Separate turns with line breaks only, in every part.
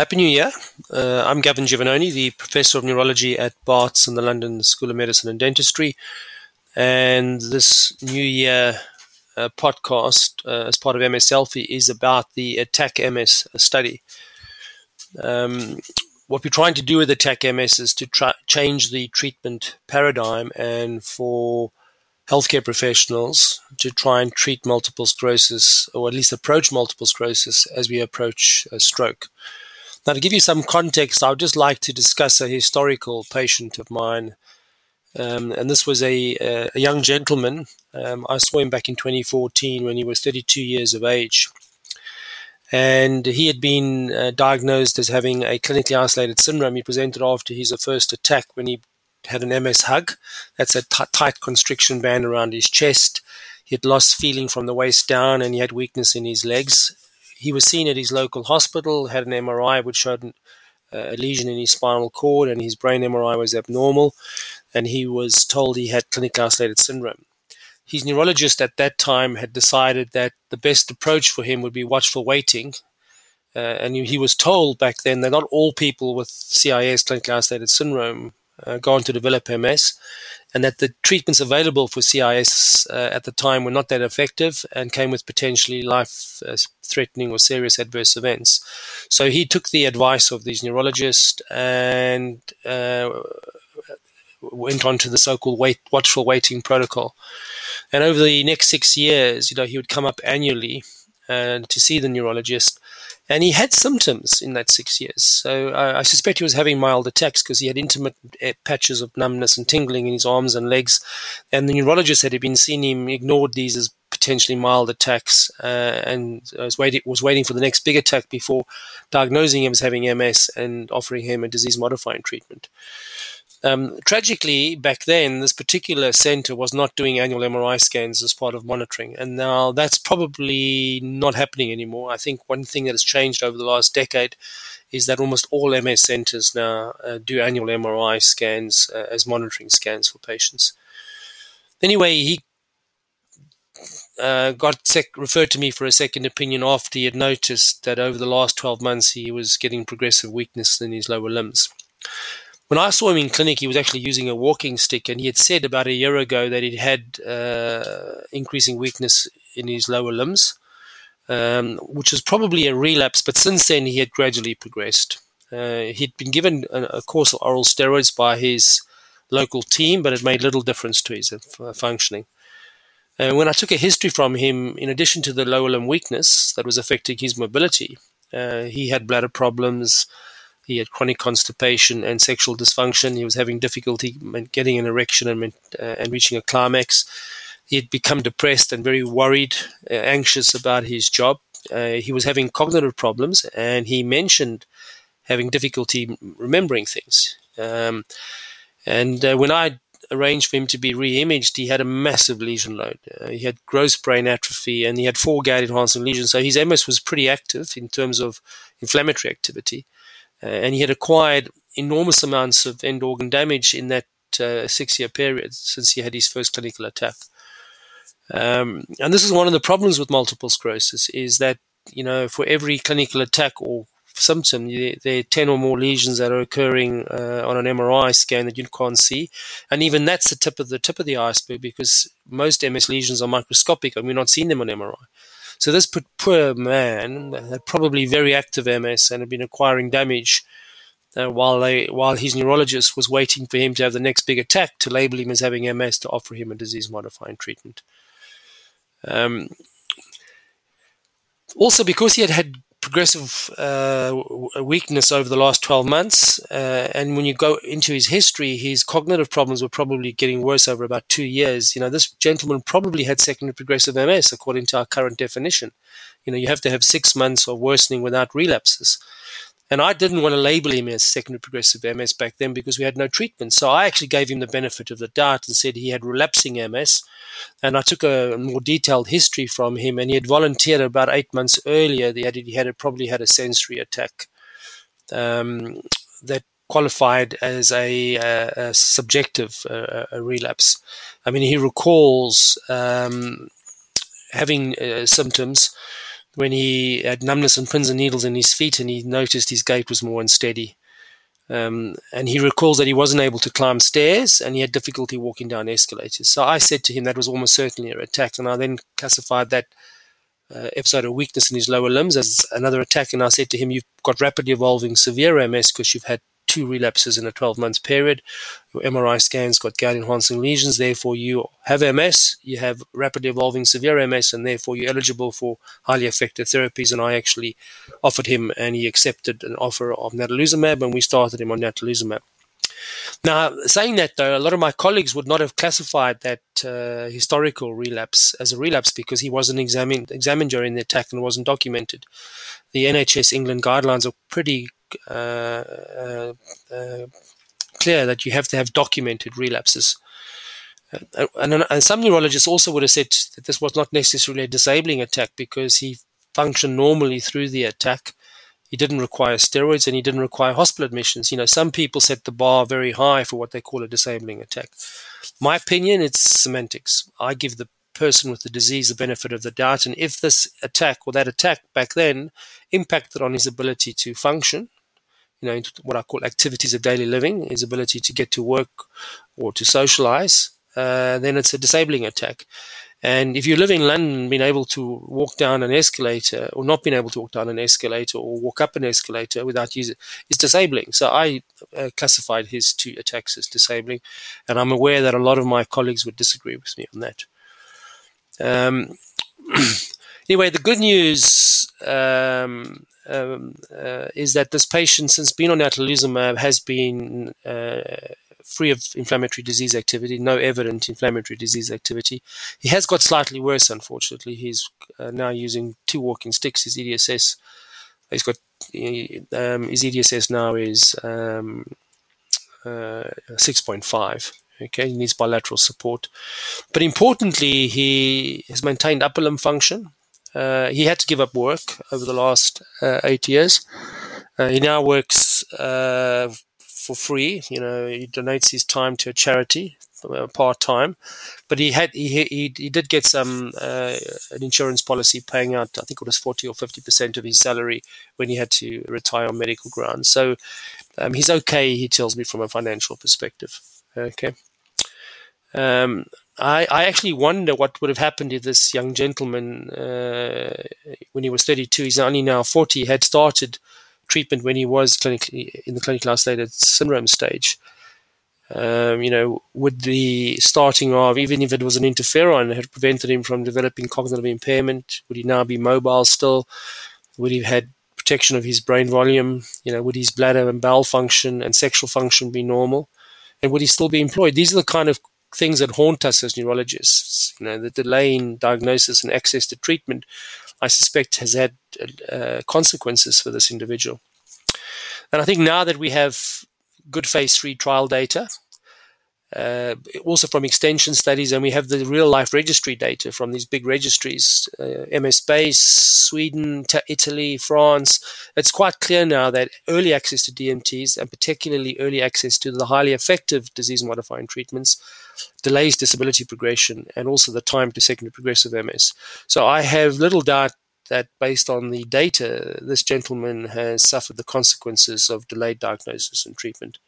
Happy New Year. Uh, I'm Gavin Giovannoni, the Professor of Neurology at Barts and the London School of Medicine and Dentistry. And this New Year uh, podcast, uh, as part of MS Selfie, is about the Attack MS study. Um, what we're trying to do with Attack MS is to change the treatment paradigm and for healthcare professionals to try and treat multiple sclerosis, or at least approach multiple sclerosis as we approach a stroke. Now, to give you some context, I would just like to discuss a historical patient of mine. Um, and this was a, a young gentleman. Um, I saw him back in 2014 when he was 32 years of age. And he had been uh, diagnosed as having a clinically isolated syndrome. He presented after his first attack when he had an MS hug. That's a t- tight constriction band around his chest. He had lost feeling from the waist down and he had weakness in his legs he was seen at his local hospital, had an MRI which showed uh, a lesion in his spinal cord, and his brain MRI was abnormal, and he was told he had clinically isolated syndrome. His neurologist at that time had decided that the best approach for him would be watchful waiting. Uh, and he was told back then that not all people with CIS, clinically isolated syndrome, uh, go on to develop MS, and that the treatments available for CIS uh, at the time were not that effective and came with potentially life threatening or serious adverse events. So he took the advice of these neurologists and uh, went on to the so-called wait, watchful waiting protocol. And over the next six years, you know, he would come up annually uh, to see the neurologist and he had symptoms in that six years. So uh, I suspect he was having mild attacks because he had intermittent eh, patches of numbness and tingling in his arms and legs. And the neurologist that had been seeing him ignored these as potentially mild attacks uh, and was waiting, was waiting for the next big attack before diagnosing him as having MS and offering him a disease modifying treatment. Um, tragically, back then, this particular center was not doing annual MRI scans as part of monitoring, and now that's probably not happening anymore. I think one thing that has changed over the last decade is that almost all MS centers now uh, do annual MRI scans uh, as monitoring scans for patients. Anyway, he uh, got sec- referred to me for a second opinion after he had noticed that over the last 12 months he was getting progressive weakness in his lower limbs. When I saw him in clinic, he was actually using a walking stick, and he had said about a year ago that he had uh, increasing weakness in his lower limbs, um, which was probably a relapse. But since then, he had gradually progressed. Uh, he'd been given a, a, course of oral steroids by his local team, but it made little difference to his uh, functioning. And when I took a history from him, in addition to the lower limb weakness that was affecting his mobility, uh, he had bladder problems, he had chronic constipation and sexual dysfunction. He was having difficulty getting an erection and, uh, and reaching a climax. He had become depressed and very worried, uh, anxious about his job. Uh, he was having cognitive problems, and he mentioned having difficulty remembering things. Um, and uh, when I arranged for him to be re-imaged, he had a massive lesion load. Uh, he had gross brain atrophy and he had four gad enhancing lesions. So his MS was pretty active in terms of inflammatory activity. Uh, and he had acquired enormous amounts of end organ damage in that uh, six year period since he had his first clinical attack. Um, and this is one of the problems with multiple sclerosis is that, you know, for every clinical attack or symptom, there are 10 or more lesions that are occurring uh, on an MRI scan that you can't see. And even that's the tip of the tip of the iceberg because most MS lesions are microscopic and we're not seeing them on MRI. So this poor man had probably very active MS and had been acquiring damage uh, while they, while his neurologist was waiting for him to have the next big attack to label him as having MS to offer him a disease-modifying treatment. Um, also, because he had had progressive uh, weakness over the last 12 months. Uh, and when you go into his history, his cognitive problems were probably getting worse over about two years. You know, this gentleman probably had secondary progressive MS according to our current definition. You know, you have to have six months of worsening without relapses. And I didn't want to label him as secondary progressive MS back then because we had no treatment. So I actually gave him the benefit of the doubt and said he had relapsing MS. And I took a more detailed history from him, and he had volunteered about eight months earlier. that he had probably had a sensory attack um, that qualified as a, a, a subjective uh, a relapse. I mean, he recalls um, having uh, symptoms when he had numbness and pins and needles in his feet and he noticed his gait was more unsteady. Um, and he recalls that he wasn't able to climb stairs and he had difficulty walking down escalators. So I said to him that was almost certainly an attack. And I then classified that uh, episode of weakness in his lower limbs as another attack. And I said to him, You've got rapidly evolving severe MS because you've had two relapses in a 12 month period. Your MRI scans got gad enhancing lesions, therefore, you have MS, you have rapidly evolving severe MS, and therefore you're eligible for highly effective therapies. And I actually offered him, and he accepted an offer of natalizumab, and we started him on natalizumab. Now, saying that though, a lot of my colleagues would not have classified that uh, historical relapse as a relapse because he wasn't examined, examined during the attack and wasn't documented. The NHS England guidelines are pretty Uh, uh, uh, clear that you have to have documented relapses. Uh, and, and, some neurologists also would have said that this was not necessarily a disabling attack because he functioned normally through the attack. He didn't require steroids and he didn't require hospital admissions. You know, some people set the bar very high for what they call a disabling attack. My opinion, it's semantics. I give the person with the disease the benefit of the doubt. And if this attack or that attack back then impacted on his ability to function, you know, into what I call activities of daily living, his ability to get to work or to socialize, uh, then it's a disabling attack. And if you live in London, being able to walk down an escalator or not being able to walk down an escalator or walk up an escalator without using is disabling. So I uh, classified his two attacks as disabling, and I'm aware that a lot of my colleagues would disagree with me on that. Um, anyway, the good news um, um, uh, is that this patient, since being on natalizumab, has been uh, free of inflammatory disease activity, no evident inflammatory disease activity. He has got slightly worse, unfortunately. He's uh, now using two walking sticks. His EDSS, he's got um, his EDSS now is um, uh, 6.5. Okay, he needs bilateral support. But importantly, he has maintained upper limb function. Uh, he had to give up work over the last uh, eight years. Uh, he now works for free. You know, he donates his time to a charity part time, but he had he, he, he did get some uh, an insurance policy paying out. I think it was forty or fifty percent of his salary when he had to retire on medical grounds. So um, he's okay. He tells me from a financial perspective. Okay. Um, I, I, actually wonder what would have happened if this young gentleman, uh, when he was 32, he's only now 40, had started treatment when he was clinically in the clinical isolated syndrome stage. Um, you know, would the starting of, even if it was an interferon, had prevented him from developing cognitive impairment? Would he now be mobile still? Would he have had protection of his brain volume? You know, would his bladder and bowel function and sexual function be normal? And would he still be employed? These are the kind of things that haunt us as neurologists. You know, the delay in diagnosis and access to treatment, I suspect, has had uh, consequences for this individual. And I think now that we have good phase three trial data, uh, also from extension studies, and we have the real life registry data from these big registries, uh, MS Sweden, t- Italy, France. It's quite clear now that early access to DMTs, and particularly early access to the highly effective disease modifying treatments, delays disability progression and also the time to secondary progressive MS. So I have little doubt that based on the data, this gentleman has suffered the consequences of delayed diagnosis and treatment.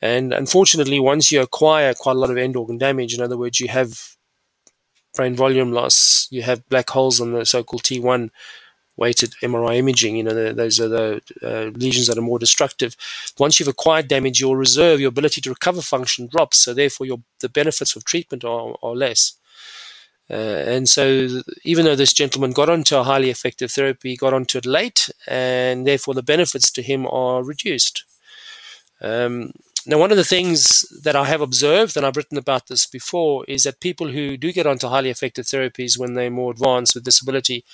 And unfortunately, once you acquire quite a lot of end organ damage, in other words, you have brain volume loss, you have black holes on the so-called T1 weighted MRI imaging. You know, those are the uh, lesions that are more destructive. Once you've acquired damage, your reserve, your ability to recover function drops. So therefore, your the benefits of treatment are, are less. Uh, and so, even though this gentleman got onto a highly effective therapy, got onto it late, and therefore the benefits to him are reduced. Um, now, one of the things that I have observed, and I've written about this before, is that people who do get onto highly effective therapies when they're more advanced with disability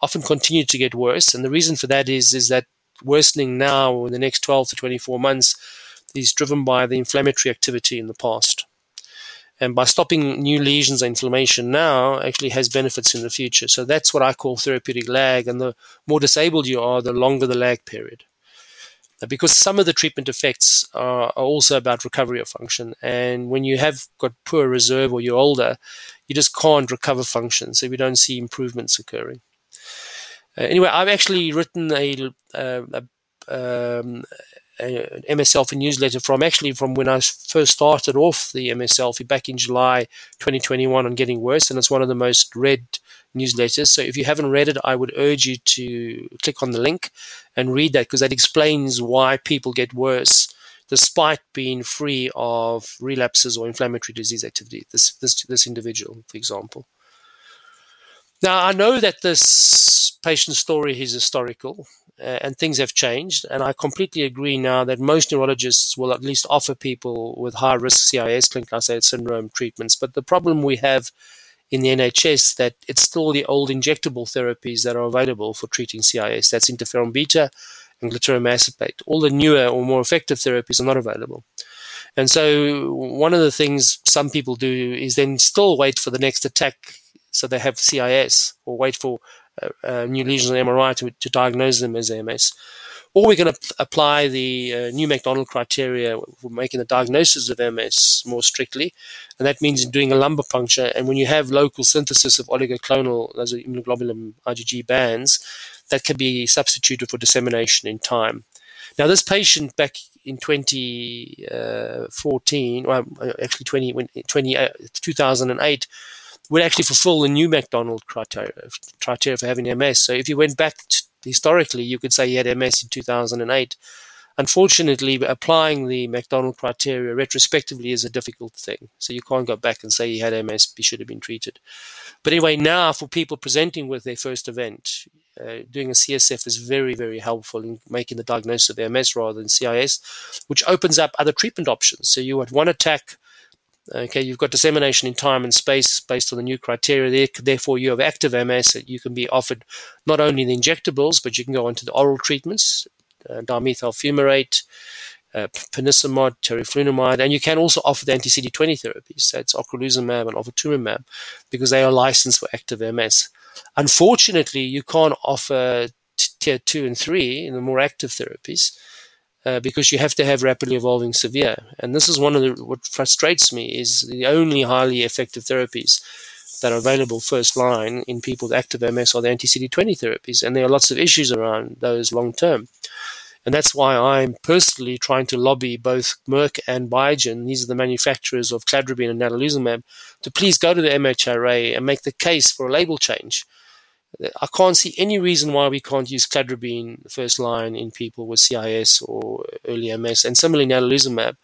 often continue to get worse. And the reason for that is, is that worsening now in the next 12 to 24 months is driven by the inflammatory activity in the past. And by stopping new lesions and inflammation now actually has benefits in the future. So that's what I call therapeutic lag. And the more disabled you are, the longer the lag period because some of the treatment effects are, are, also about recovery of function. And when you have got poor reserve or you're older, you just can't recover function. So we don't see improvements occurring. Uh, anyway, I've actually written a, uh, a, um, a, an MS Selfie newsletter from actually from when I first started off the MS Selfie back in July 2021 on getting worse, and it's one of the most read newsletters. So if you haven't read it, I would urge you to click on the link and read that because that explains why people get worse despite being free of relapses or inflammatory disease activity. This this this individual, for example. Now I know that this patient story is historical uh, Uh, and things have changed, and I completely agree now that most neurologists will at least offer people with high risk CIS, clinical isolated syndrome treatments. But the problem we have in the NHS that it's still the old injectable therapies that are available for treating CIS. That's interferon beta and glatiramer acetate. All the newer or more effective therapies are not available. And so one of the things some people do is then still wait for the next attack so they have CIS or wait for uh, uh, new lesions on MRI to, to diagnose them as MS or going to apply the uh, new McDonald criteria for making the diagnosis of MS more strictly, and that means doing a lumbar puncture. And when you have local synthesis of oligoclonal, those are immunoglobulin IgG bands, that can be substituted for dissemination in time. Now, this patient back in 2014, uh, well, actually 20, 20, uh, 2008, would actually fulfill the new McDonald criteria, criteria for having MS. So if you went back historically, you could say he had MS in 2008. Unfortunately, applying the McDonald criteria retrospectively is a difficult thing. So you can't go back and say he had MS, he should have been treated. But anyway, now for people presenting with their first event, uh, doing a CSF is very, very helpful in making the diagnosis of MS rather than CIS, which opens up other treatment options. So you had one attack Okay, you've got dissemination in time and space based on the new criteria. Therefore, you have active MS that you can be offered not only the injectables, but you can go on to the oral treatments, uh, dimethyl fumarate, uh, ponesimod, teriflunomide, and you can also offer the anti-CD20 therapies. That's ocrelizumab and ofatumumab because they are licensed for active MS. Unfortunately, you can't offer t- tier two and three in the more active therapies uh, because you have to have rapidly evolving severe. And this is one of the what frustrates me is the only highly effective therapies that are available first line in people with active MS are the anti-CD20 therapies, and there are lots of issues around those long term. And that's why I'm personally trying to lobby both Merck and Biogen, these are the manufacturers of cladribine and natalizumab, to please go to the MHRA and make the case for a label change I can't see any reason why we can't use cladribine first line in people with CIS or early MS, and similarly natalizumab,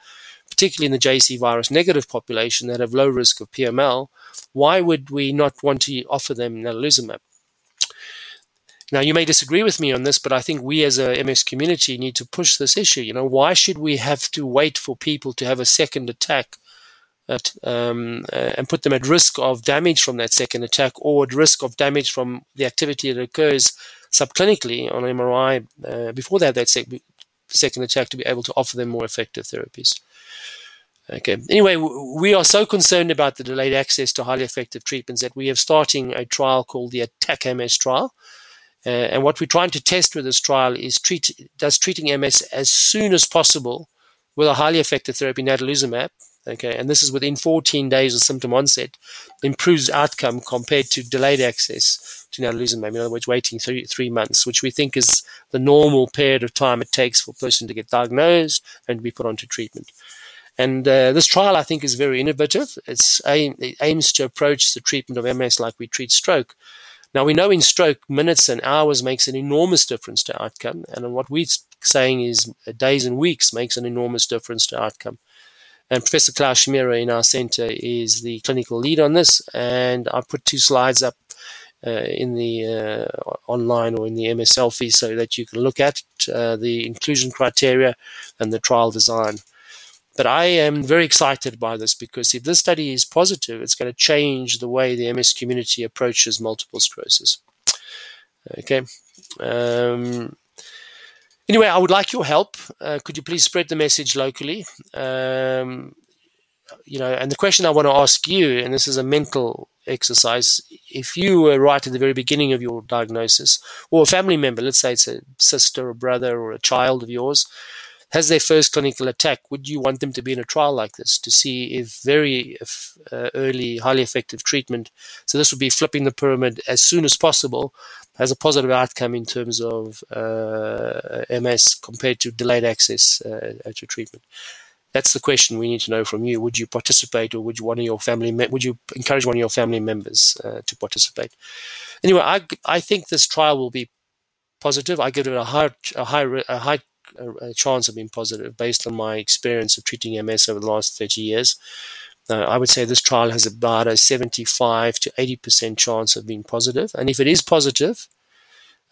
particularly in the JC virus negative population that have low risk of PML. Why would we not want to offer them natalizumab? Now, you may disagree with me on this, but I think we as a MS community need to push this issue. You know, why should we have to wait for people to have a second attack at, um, uh, and put them at risk of damage from that second attack or at risk of damage from the activity that occurs subclinically on MRI uh, before they have that sec- second attack to be able to offer them more effective therapies. Okay. Anyway, we are so concerned about the delayed access to highly effective treatments that we are starting a trial called the Attack MS trial. Uh, and what we're trying to test with this trial is treat does treating MS as soon as possible with a highly effective therapy, natalizumab, okay, and this is within 14 days of symptom onset, improves outcome compared to delayed access to natalizumab, in other words, waiting three, three months, which we think is the normal period of time it takes for a person to get diagnosed and be put onto treatment. And uh, this trial, I think, is very innovative. Aim, it aims to approach the treatment of MS like we treat stroke. Now, we know in stroke, minutes and hours makes an enormous difference to outcome. And what we're saying is days and weeks makes an enormous difference to outcome. And Professor Klaus Schmierer in our center is the clinical lead on this. And I put two slides up uh, in the uh, online or in the MS Selfie so that you can look at uh, the inclusion criteria and the trial design. But I am very excited by this because if this study is positive, it's going to change the way the MS community approaches multiple sclerosis. Okay. Um, Anyway, I would like your help. Uh, could you please spread the message locally? Um, you know, and the question I want to ask you, and this is a mental exercise, if you were right at the very beginning of your diagnosis, or a family member, let's say it's a sister or brother or a child of yours, has their first clinical attack, would you want them to be in a trial like this to see if very if, uh, early, highly effective treatment? So this would be flipping the pyramid as soon as possible, has a positive outcome in terms of uh, MS compared to delayed access uh, to treatment. That's the question we need to know from you. Would you participate, or would you one of your family? would you encourage one of your family members uh, to participate? Anyway, I I think this trial will be positive. I give it a high a high a high a chance of being positive based on my experience of treating MS over the last 30 years. Uh, I would say this trial has about a 75 to 80% chance of being positive. And if it is positive,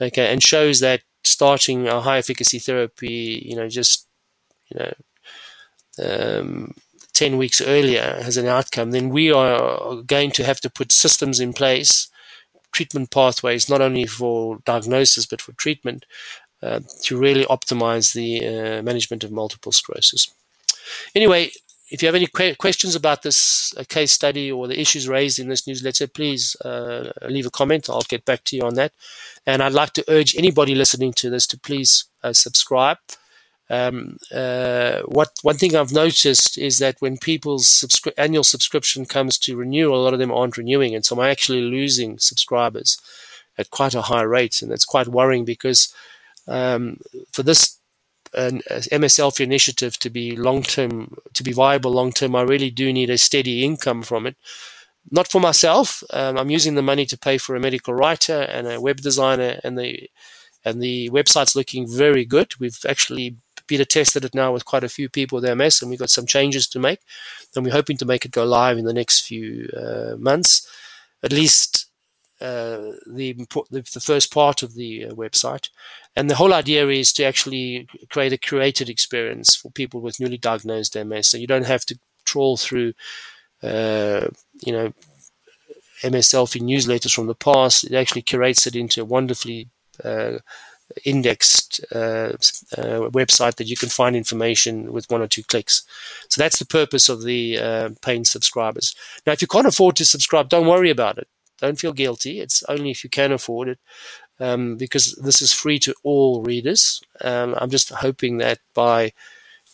okay, and shows that starting a high efficacy therapy, you know, just, you know, um, 10 weeks earlier has an outcome, then we are going to have to put systems in place, treatment pathways, not only for diagnosis, but for treatment, to really optimize the uh, management of multiple sclerosis. Anyway, if you have any que- questions about this uh, case study or the issues raised in this newsletter, please uh, leave a comment. I'll get back to you on that. And I'd like to urge anybody listening to this to please uh, subscribe. Um, uh, what one thing I've noticed is that when people's subscri- annual subscription comes to renewal, a lot of them aren't renewing, and so I'm actually losing subscribers at quite a high rate, and that's quite worrying because um, for this an MS Selfie initiative to be long term, to be viable long term, I really do need a steady income from it. Not for myself. Um, I'm using the money to pay for a medical writer and a web designer, and the and the website's looking very good. We've actually beta tested it now with quite a few people with MS, and we've got some changes to make, and we're hoping to make it go live in the next few uh, months. At least uh, the, the first part of the uh, website. And the whole idea is to actually create a curated experience for people with newly diagnosed MS. So you don't have to trawl through, uh, you know, MS selfie newsletters from the past. It actually curates it into a wonderfully uh, indexed uh, uh, website that you can find information with one or two clicks. So that's the purpose of the paying subscribers. Now, if you can't afford to subscribe, don't worry about it. Don't feel guilty. It's only if you can afford it, um, because this is free to all readers. Um, I'm just hoping that by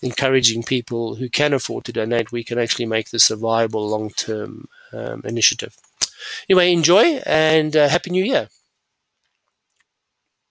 encouraging people who can afford to donate, we can actually make this a viable long term um, initiative. Anyway, enjoy and uh, Happy New Year.